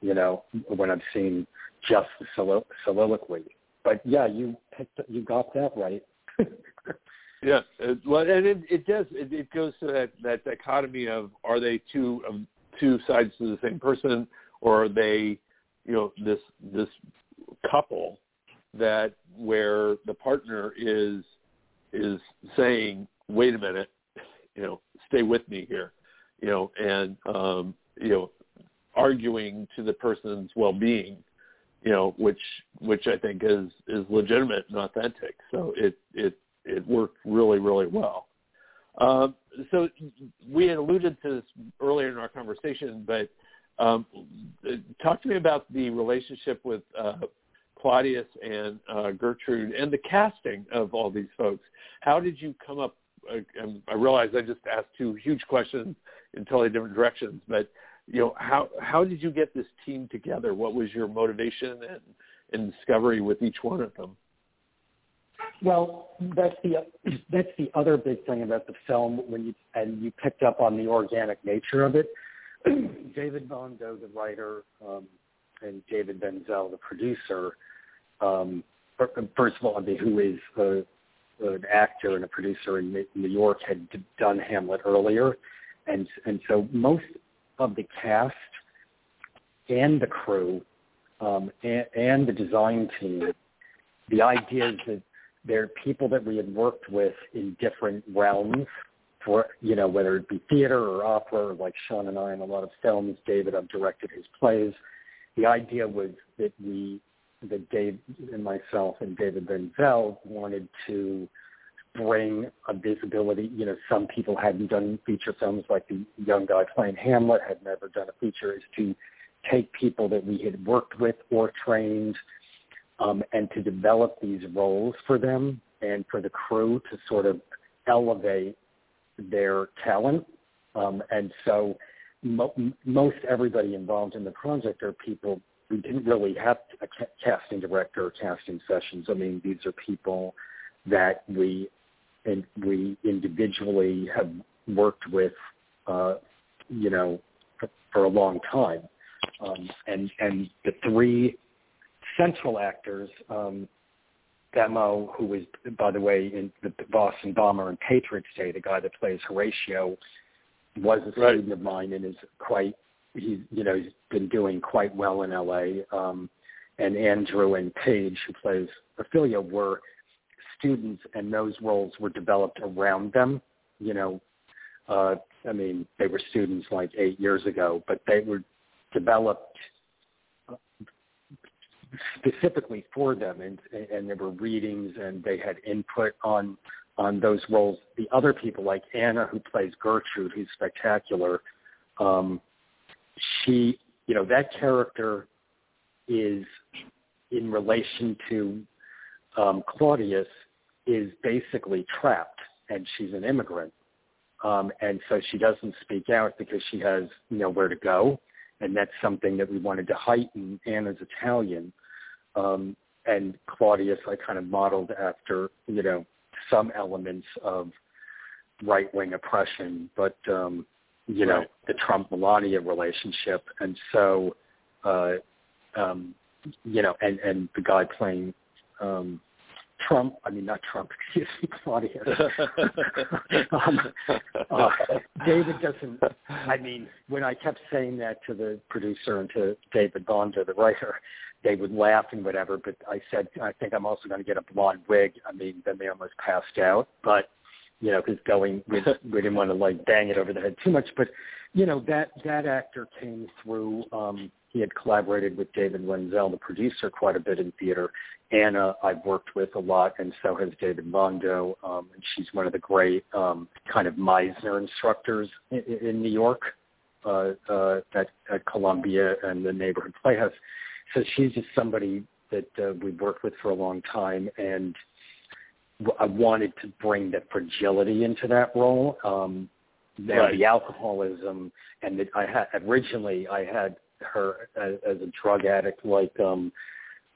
You know, when I've seen just the solilo- soliloquy. But yeah, you you got that right. Yeah, it, well, and it, it does. It, it goes to that that dichotomy of are they two um, two sides to the same person, or are they, you know, this this couple that where the partner is is saying, wait a minute, you know, stay with me here, you know, and um, you know, arguing to the person's well-being, you know, which which I think is is legitimate and authentic. So it it it worked really, really well. Um, so we had alluded to this earlier in our conversation, but um, talk to me about the relationship with uh, Claudius and uh, Gertrude and the casting of all these folks. How did you come up? Uh, I realize I just asked two huge questions in totally different directions, but you know, how how did you get this team together? What was your motivation and, and discovery with each one of them? Well, that's the that's the other big thing about the film when you and you picked up on the organic nature of it. David Bondo, the writer, um, and David Benzel, the producer. Um, first of all, I mean, who is a, an actor and a producer in New York, had done Hamlet earlier, and and so most of the cast and the crew um, and, and the design team, the idea is that they're people that we had worked with in different realms for, you know, whether it be theater or opera, or like Sean and I in a lot of films. David, I've directed his plays. The idea was that we, that Dave and myself and David Benzel wanted to bring a visibility. You know, some people hadn't done feature films like the young guy playing Hamlet had never done a feature. Is to take people that we had worked with or trained um, and to develop these roles for them and for the crew to sort of elevate their talent. Um, and so mo- most everybody involved in the project are people we didn't really have a ca- casting director or casting sessions. I mean, these are people that we and we individually have worked with, uh, you know, for, for a long time. Um, and and the three central actors, um, Themo, who was, by the way, in the Boston Bomber and Patriots Day, the guy that plays Horatio, was a right. student of mine and is quite, he's, you know, he's been doing quite well in LA. Um, and Andrew and Paige, who plays Ophelia, were students, and those roles were developed around them. You know, uh, I mean, they were students like eight years ago, but they were developed specifically for them, and and there were readings, and they had input on on those roles. The other people, like Anna, who plays Gertrude, who's spectacular. Um, she, you know, that character is in relation to um, Claudius is basically trapped, and she's an immigrant, um, and so she doesn't speak out because she has nowhere to go, and that's something that we wanted to heighten. Anna's Italian, um, and Claudius I kind of modeled after, you know, some elements of right-wing oppression, but, um, you know, right. the Trump-Melania relationship. And so, uh, um, you know, and, and the guy playing um, Trump, I mean not Trump, excuse me, Claudia. um, uh, David doesn't. I mean, when I kept saying that to the producer and to David Bonda, the writer, they would laugh and whatever. But I said, I think I'm also going to get a blonde wig. I mean, then they almost passed out. But you know, because going, we, we didn't want to like bang it over the head too much. But you know, that that actor came through. um he had collaborated with David Wenzel, the producer, quite a bit in theater. Anna, I've worked with a lot, and so has David Mondo. Um, and she's one of the great um, kind of Meisner instructors in, in New York uh, uh, at, at Columbia and the Neighborhood Playhouse. So she's just somebody that uh, we've worked with for a long time, and I wanted to bring the fragility into that role. Um, right. the alcoholism, and that I had originally I had her as, as a drug addict, like um,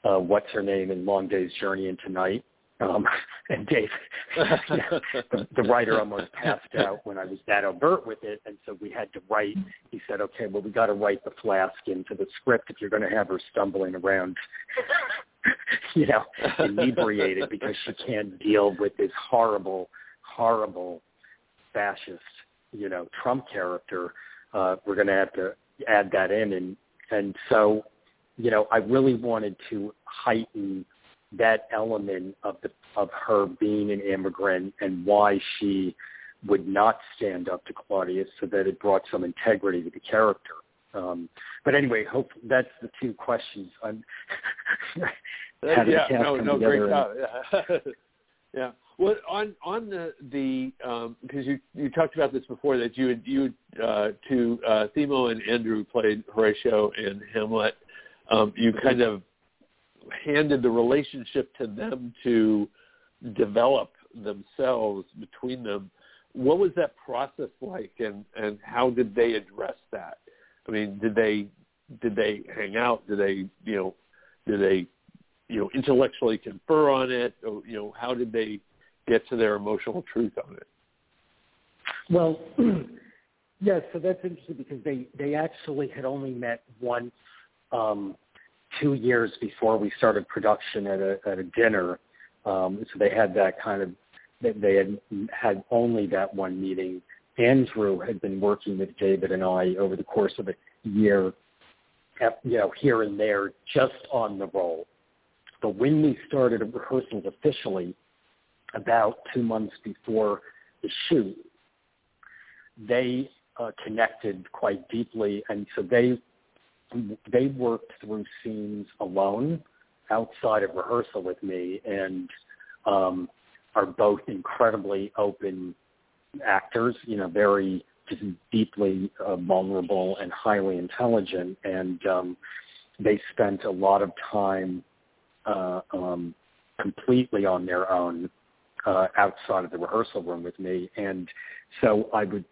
uh, what's her name in Long Day's Journey into Night. Um, and Dave, the, the writer almost passed out when I was that overt with it, and so we had to write. He said, "Okay, well, we got to write the flask into the script if you're going to have her stumbling around, you know, inebriated because she can't deal with this horrible, horrible fascist, you know, Trump character. Uh, we're going to have to add that in and and so you know I really wanted to heighten that element of the of her being an immigrant and why she would not stand up to Claudius so that it brought some integrity to the character. Um, but anyway, hope that's the two questions. I'm yeah, no, no, great job. Yeah. Well, on on the the because um, you you talked about this before that you had you uh, to uh, Themo and Andrew played Horatio and Hamlet. Um, you kind of handed the relationship to them to develop themselves between them. What was that process like, and and how did they address that? I mean, did they did they hang out? Did they you know did they you know intellectually confer on it? Or, you know, how did they get to their emotional truth on it? Well, yes. So that's interesting because they they actually had only met once um, two years before we started production at a at a dinner. Um, so they had that kind of they had had only that one meeting. Andrew had been working with David and I over the course of a year, you know, here and there, just on the role. But when we started rehearsals officially, about two months before the shoot, they uh, connected quite deeply, and so they they worked through scenes alone outside of rehearsal with me, and um, are both incredibly open actors. You know, very just deeply uh, vulnerable and highly intelligent, and um, they spent a lot of time uh, um, completely on their own uh, outside of the rehearsal room with me, and so I would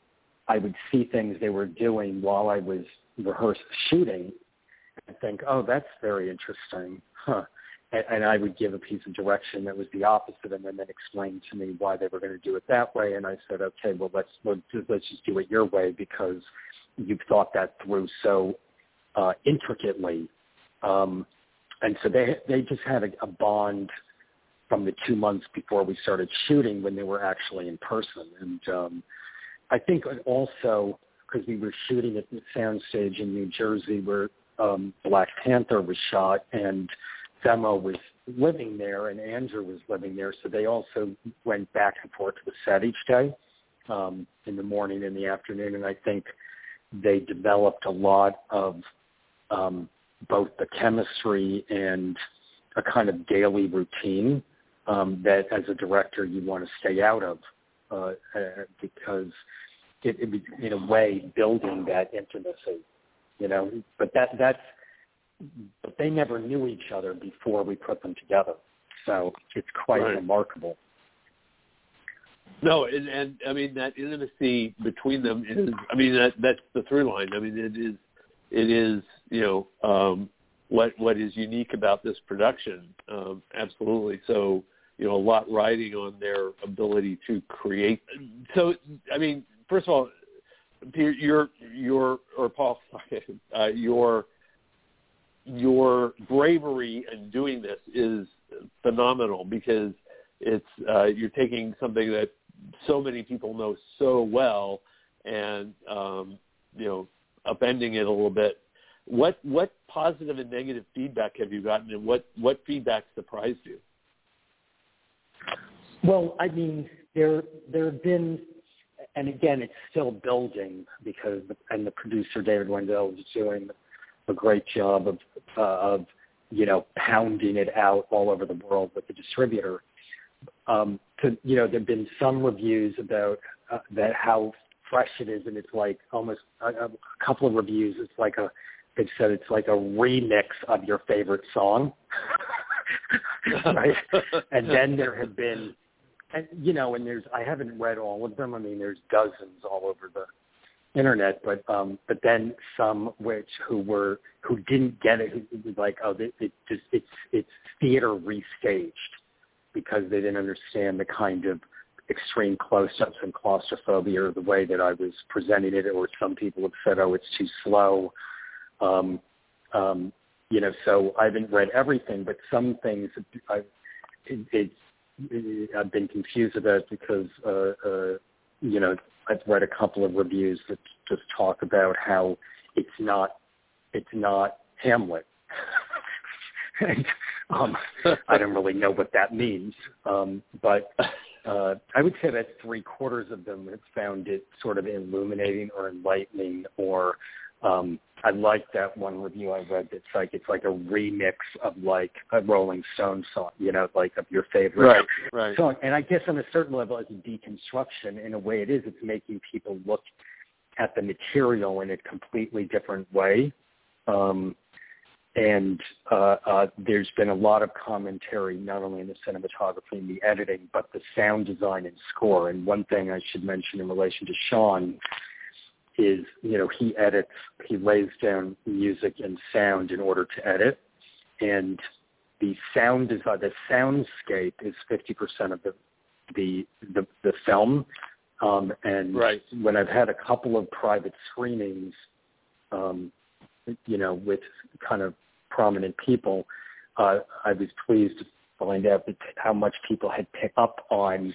I would see things they were doing while I was rehearse shooting, and think, oh, that's very interesting, huh? And, and I would give a piece of direction that was the opposite, and then then explain to me why they were going to do it that way. And I said, okay, well let's let's let's just do it your way because you've thought that through so uh, intricately. Um, and so they they just had a, a bond from the two months before we started shooting when they were actually in person. And um, I think also because we were shooting at the soundstage in New Jersey where um, Black Panther was shot and Themo was living there and Andrew was living there, so they also went back and forth to the set each day um, in the morning and the afternoon. And I think they developed a lot of um, both the chemistry and a kind of daily routine um, that as a director you want to stay out of uh, uh, because it, it in a way building that intimacy, you know. But that that's but they never knew each other before we put them together, so it's quite right. remarkable. No, and, and I mean that intimacy between them is. I mean that that's the through line. I mean it is it is you know um, what what is unique about this production. Um, absolutely. So you know, a lot riding on their ability to create. So, I mean, first of all, your your or Paul, uh, your your bravery in doing this is phenomenal because it's uh, you're taking something that so many people know so well and um, you know upending it a little bit. What what positive and negative feedback have you gotten, and what what feedback surprised you? Well, I mean, there there have been, and again, it's still building because, and the producer David Wendell is doing a great job of uh, of you know pounding it out all over the world with the distributor. Um, to you know, there've been some reviews about uh, that how fresh it is, and it's like almost a, a couple of reviews. It's like a they've said it's like a remix of your favorite song. right? and then there have been and you know, and there's I haven't read all of them. I mean, there's dozens all over the internet, but um, but then some which who were who didn't get it, who was like, oh, it, it just it's it's theater restaged because they didn't understand the kind of extreme close-ups and claustrophobia or the way that I was presenting it, or some people have said, oh, it's too slow. Um, um, you know, so I haven't read everything, but some things I, it, it's I've been confused about because uh, uh, you know I've read a couple of reviews that just talk about how it's not it's not Hamlet. and, um, I don't really know what that means, um, but uh, I would say that three quarters of them have found it sort of illuminating or enlightening or um, I like that one review I read that's like it's like a remix of like a Rolling Stone song, you know, like of your favorite right, right. song. And I guess on a certain level, as a deconstruction, in a way, it is. It's making people look at the material in a completely different way. Um, and uh, uh, there's been a lot of commentary, not only in the cinematography and the editing, but the sound design and score. And one thing I should mention in relation to Sean is, you know, he edits, he lays down music and sound in order to edit. And the sound design, the soundscape is 50% of the, the, the, the film. Um, and right. when I've had a couple of private screenings, um, you know, with kind of prominent people, uh, I was pleased to find out that how much people had picked up on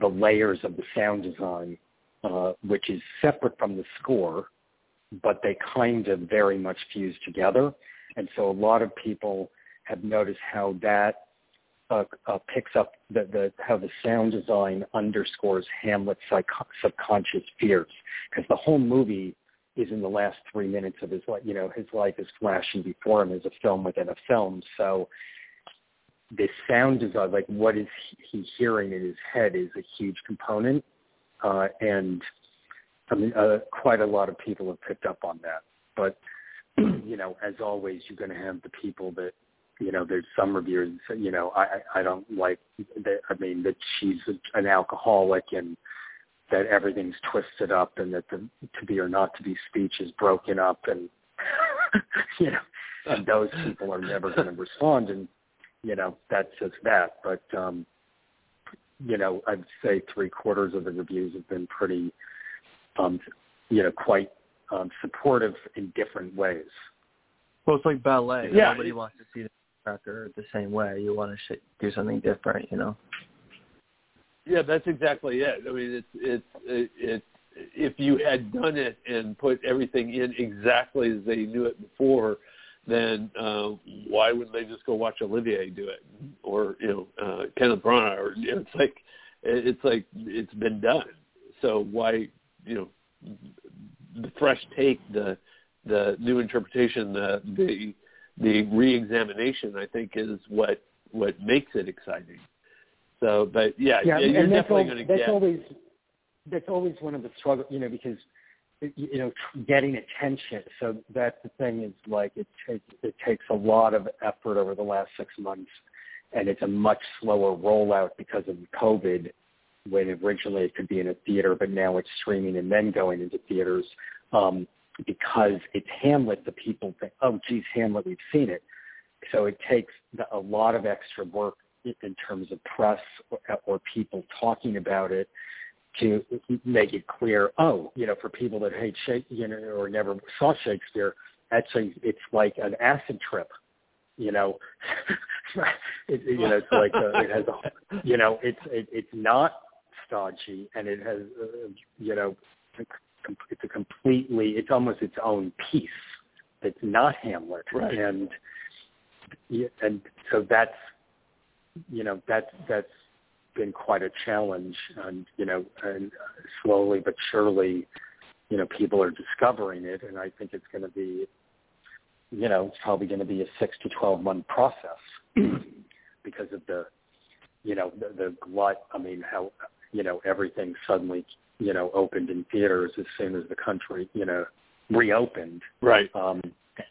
the layers of the sound design uh, which is separate from the score, but they kind of very much fuse together. And so a lot of people have noticed how that uh, uh, picks up the, the how the sound design underscores Hamlet's subconscious fears, because the whole movie is in the last three minutes of his life. You know, his life is flashing before him as a film within a film. So the sound design, like what is he hearing in his head, is a huge component uh, and I mean, uh, quite a lot of people have picked up on that. But you know, as always, you're going to have the people that you know. There's some reviewers, you know, I I don't like. That, I mean, that she's an alcoholic and that everything's twisted up and that the to be or not to be speech is broken up and you know and those people are never going to respond and you know that's just that but um you know, I'd say three quarters of the reviews have been pretty, um, you know, quite um, supportive in different ways. Well, it's like ballet. Yeah. Nobody wants to see the character the same way. You want to sh- do something different, you know. Yeah, that's exactly it. I mean, it's it's it, it if you had done it and put everything in exactly as they knew it before, then uh, why wouldn't they just go watch Olivier do it or you know uh, Kenneth Branagh? Or you know, it's like it's like it's been done. So why you know the fresh take, the the new interpretation, the the the reexamination, I think, is what what makes it exciting. So, but yeah, yeah, you're definitely going to get always that's always one of the struggles, you know, because you know getting attention. So that's the thing is like it takes it takes a lot of effort over the last six months and it's a much slower rollout because of covid. When originally it could be in a theater but now it's streaming and then going into theaters um because it's hamlet the people think oh geez hamlet we've seen it. So it takes a lot of extra work in terms of press or, or people talking about it to make it clear, oh, you know, for people that hate Shakespeare you know, or never saw Shakespeare, actually it's like an acid trip. you know, it, you know, it's like uh, it has a, you know, it's it, it's not stodgy, and it has, uh, you know, it's a completely, it's almost its own piece. It's not Hamlet, right. and and so that's, you know, that's that's been quite a challenge, and you know, and slowly but surely, you know, people are discovering it, and I think it's going to be, you know, it's probably going to be a six to twelve month process because of the, you know, the, the glut. I mean, how you know everything suddenly, you know, opened in theaters as soon as the country, you know, reopened. Right. Um,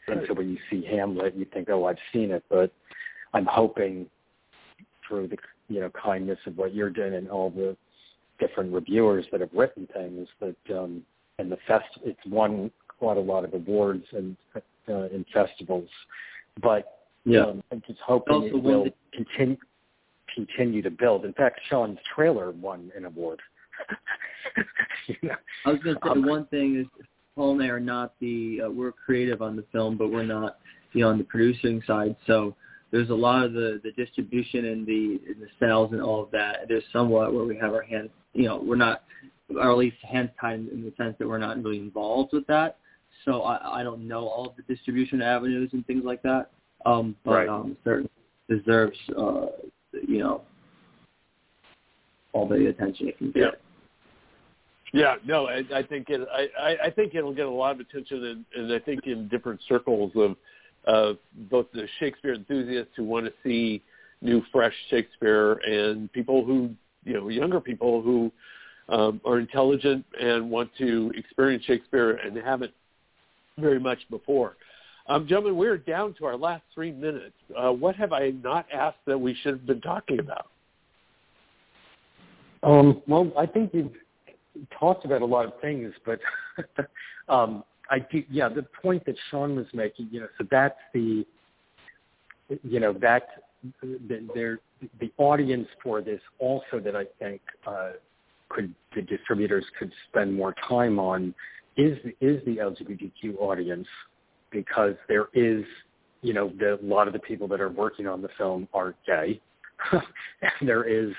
and so when you see Hamlet, you think, oh, I've seen it, but I'm hoping through the you know kindness of what you're doing and all the different reviewers that have written things that um and the fest it's won quite a lot of awards and uh, in festivals but yeah um, i'm just hoping it will the- continue continue to build in fact sean's trailer won an award you know? I was going to say Um, one thing is Paul and I are not the uh, we're creative on the film, but we're not you know on the producing side. So there's a lot of the the distribution and the and the sales and all of that. There's somewhat where we have our hands you know we're not or at least hands tied in the sense that we're not really involved with that. So I, I don't know all of the distribution avenues and things like that. Um, but Right. um, certainly deserves uh, you know all the attention it can get. Yeah. Yeah, no, I, I think it. I, I- think it'll get a lot of attention, and, and I think in different circles of of both the Shakespeare enthusiasts who want to see new, fresh Shakespeare, and people who you know, younger people who um, are intelligent and want to experience Shakespeare and haven't very much before. Um, gentlemen, we're down to our last three minutes. Uh, what have I not asked that we should have been talking about? Um, well, I think you've talked about a lot of things, but um, I do, yeah, the point that Sean was making, you know, so that's the, you know, that the, there, the audience for this also that I think uh, could the distributors could spend more time on is is the LGBTQ audience because there is, you know, the, a lot of the people that are working on the film are gay, and there is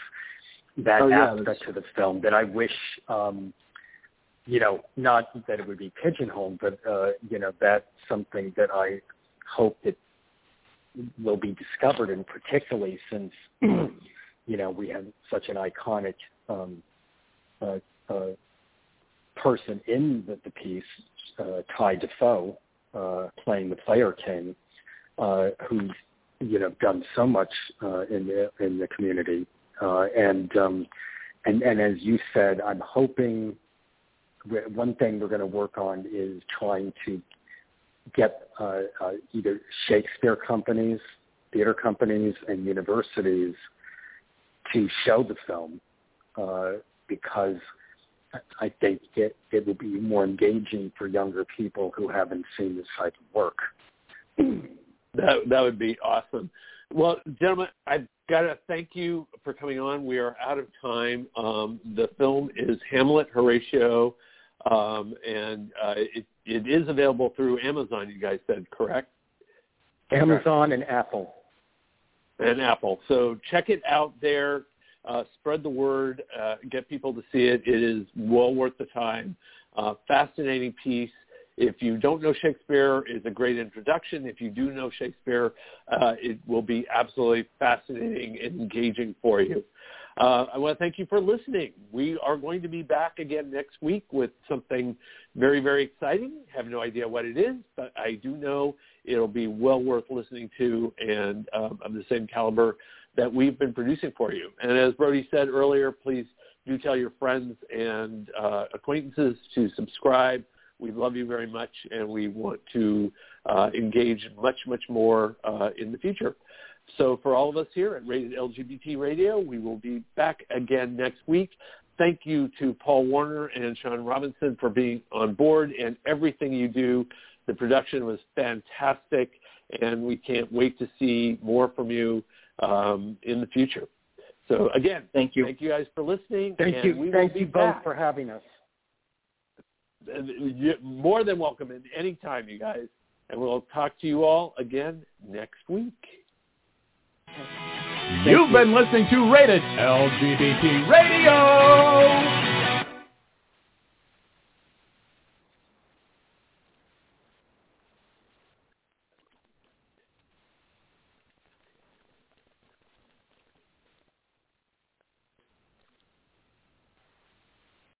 that Oh, yeah, aspect that's- to the film that I wish, um, you know, not that it would be pigeonholed, but uh, you know, that's something that I hope that will be discovered, and particularly since, you know, we have such an iconic um, uh, uh, person in the, the piece, uh, Ty Defoe, uh, playing the Player King, uh, who's you know done so much uh, in the in the community, uh, and um, and and as you said, I'm hoping one thing we're going to work on is trying to get uh, uh, either Shakespeare companies, theater companies, and universities to show the film uh, because I think it, it will be more engaging for younger people who haven't seen this type of work. That that would be awesome. Well, gentlemen, I've got to thank you for coming on. We are out of time. Um, the film is Hamlet Horatio, um, and uh, it, it is available through Amazon. You guys said correct, Amazon and Apple. and Apple. So check it out there. Uh, spread the word. Uh, get people to see it. It is well worth the time. Uh, fascinating piece. If you don't know Shakespeare, it's a great introduction. If you do know Shakespeare, uh, it will be absolutely fascinating and engaging for you. Uh, I want to thank you for listening. We are going to be back again next week with something very, very exciting. Have no idea what it is, but I do know it'll be well worth listening to and um, of the same caliber that we've been producing for you. And as Brody said earlier, please do tell your friends and uh, acquaintances to subscribe. We love you very much, and we want to uh, engage much, much more uh, in the future. So for all of us here at Rated LGBT Radio, we will be back again next week. Thank you to Paul Warner and Sean Robinson for being on board and everything you do. The production was fantastic, and we can't wait to see more from you um, in the future. So again, Thank you. Thank you guys for listening. Thank and you. We Thank you both back. for having us. You- More than welcome at any time, you guys. And we'll talk to you all again next week. You've been listening to Rated LGBT Radio.